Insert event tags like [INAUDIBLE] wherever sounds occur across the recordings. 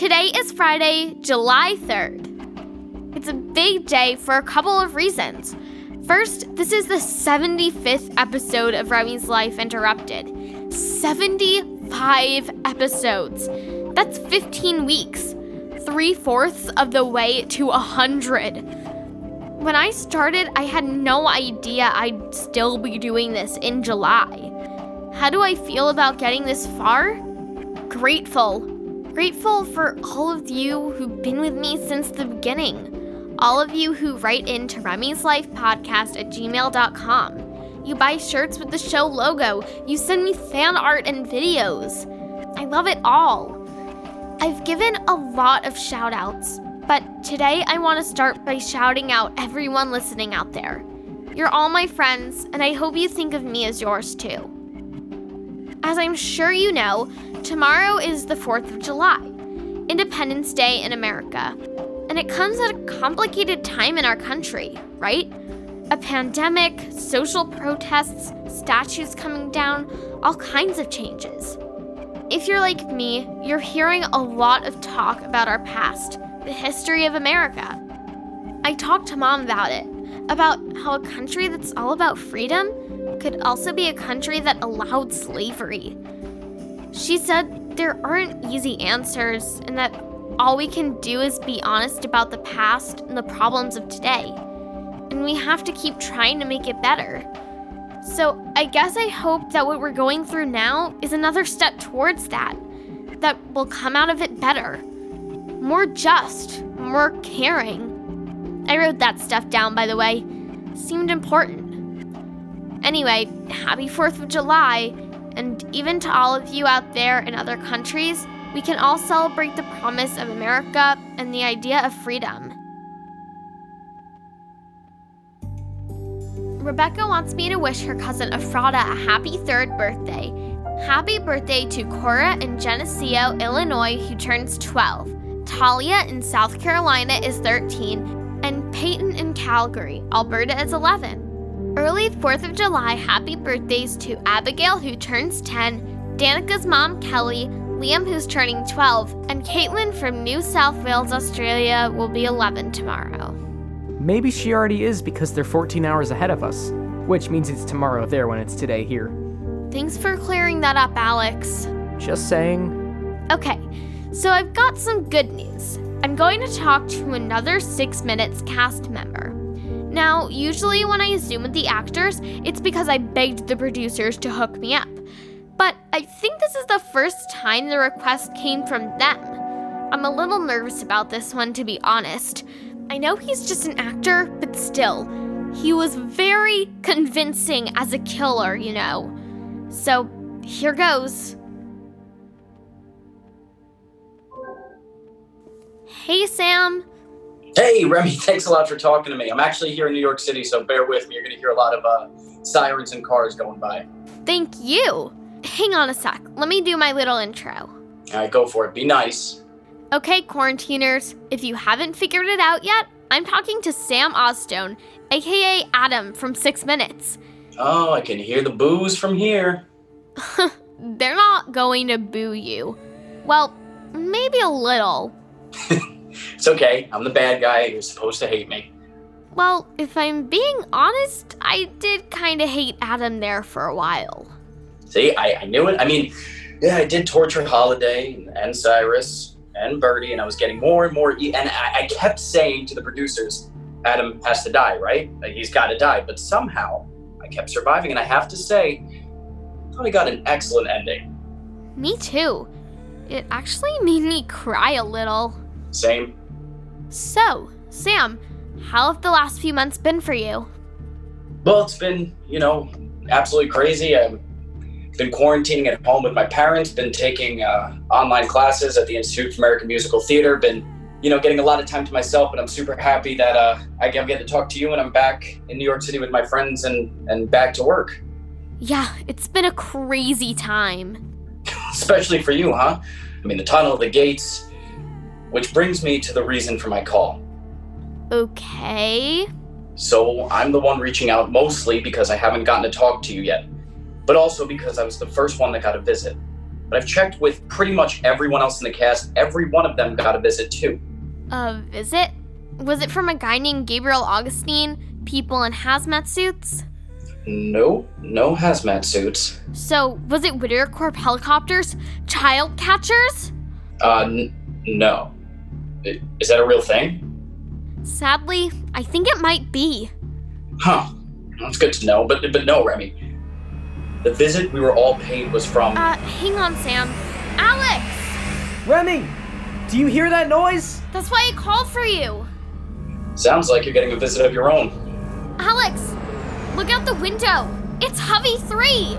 Today is Friday, July 3rd. It's a big day for a couple of reasons. First, this is the 75th episode of Remy's Life Interrupted. 75 episodes. That's 15 weeks. Three fourths of the way to 100. When I started, I had no idea I'd still be doing this in July. How do I feel about getting this far? grateful. Grateful for all of you who've been with me since the beginning. All of you who write into Remy's Life Podcast at gmail.com. You buy shirts with the show logo. You send me fan art and videos. I love it all. I've given a lot of shout outs, but today I want to start by shouting out everyone listening out there. You're all my friends, and I hope you think of me as yours too. As I'm sure you know, tomorrow is the 4th of July, Independence Day in America. And it comes at a complicated time in our country, right? A pandemic, social protests, statues coming down, all kinds of changes. If you're like me, you're hearing a lot of talk about our past, the history of America. I talked to mom about it, about how a country that's all about freedom could also be a country that allowed slavery. She said there aren't easy answers and that all we can do is be honest about the past and the problems of today. And we have to keep trying to make it better. So I guess I hope that what we're going through now is another step towards that, that we'll come out of it better, more just, more caring. I wrote that stuff down, by the way. Seemed important. Anyway, happy 4th of July, and even to all of you out there in other countries, we can all celebrate the promise of America and the idea of freedom. Rebecca wants me to wish her cousin Efrata a happy third birthday. Happy birthday to Cora in Geneseo, Illinois, who turns 12. Talia in South Carolina is 13, and Peyton in Calgary, Alberta is 11. Early 4th of July happy birthdays to Abigail, who turns 10, Danica's mom, Kelly, Liam, who's turning 12, and Caitlin from New South Wales, Australia, will be 11 tomorrow. Maybe she already is because they're 14 hours ahead of us, which means it's tomorrow there when it's today here. Thanks for clearing that up, Alex. Just saying. Okay, so I've got some good news. I'm going to talk to another 6 Minutes cast member. Now, usually when I Zoom with the actors, it's because I begged the producers to hook me up. But I think this is the first time the request came from them. I'm a little nervous about this one, to be honest. I know he's just an actor, but still, he was very convincing as a killer, you know. So, here goes. Hey, Sam. Hey, Remy, [LAUGHS] thanks a lot for talking to me. I'm actually here in New York City, so bear with me. You're going to hear a lot of uh, sirens and cars going by. Thank you. Hang on a sec. Let me do my little intro. All right, go for it. Be nice. Okay, quarantiners, if you haven't figured it out yet, I'm talking to Sam Oz Stone, aka Adam from Six Minutes. Oh, I can hear the boos from here. [LAUGHS] They're not going to boo you. Well, maybe a little. [LAUGHS] It's okay. I'm the bad guy. You're supposed to hate me. Well, if I'm being honest, I did kind of hate Adam there for a while. See, I, I knew it. I mean, yeah, I did torture Holiday and, and Cyrus and Birdie, and I was getting more and more. E- and I, I kept saying to the producers, Adam has to die, right? Like, he's got to die. But somehow, I kept surviving, and I have to say, I thought I got an excellent ending. Me too. It actually made me cry a little. Same. So, Sam, how have the last few months been for you? Well, it's been, you know, absolutely crazy. I've been quarantining at home with my parents, been taking uh, online classes at the Institute for American Musical Theater, been, you know, getting a lot of time to myself, but I'm super happy that uh, I get to talk to you and I'm back in New York City with my friends and, and back to work. Yeah, it's been a crazy time. [LAUGHS] Especially for you, huh? I mean, the tunnel, the gates, which brings me to the reason for my call. Okay. So I'm the one reaching out mostly because I haven't gotten to talk to you yet, but also because I was the first one that got a visit. But I've checked with pretty much everyone else in the cast, every one of them got a visit too. A visit? Was it from a guy named Gabriel Augustine? People in hazmat suits? No, no hazmat suits. So, was it Whittier Corp helicopters? Child catchers? Uh, n- no. I- Is that a real thing? Sadly, I think it might be. Huh. That's good to know, but but no, Remy. The visit we were all paid was from. Uh, hang on, Sam. Alex! Remy, do you hear that noise? That's why I called for you. Sounds like you're getting a visit of your own. Alex, look out the window. It's Hovey 3.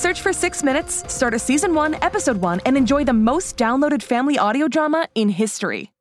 Search for Six Minutes, start a season one, episode one, and enjoy the most downloaded family audio drama in history.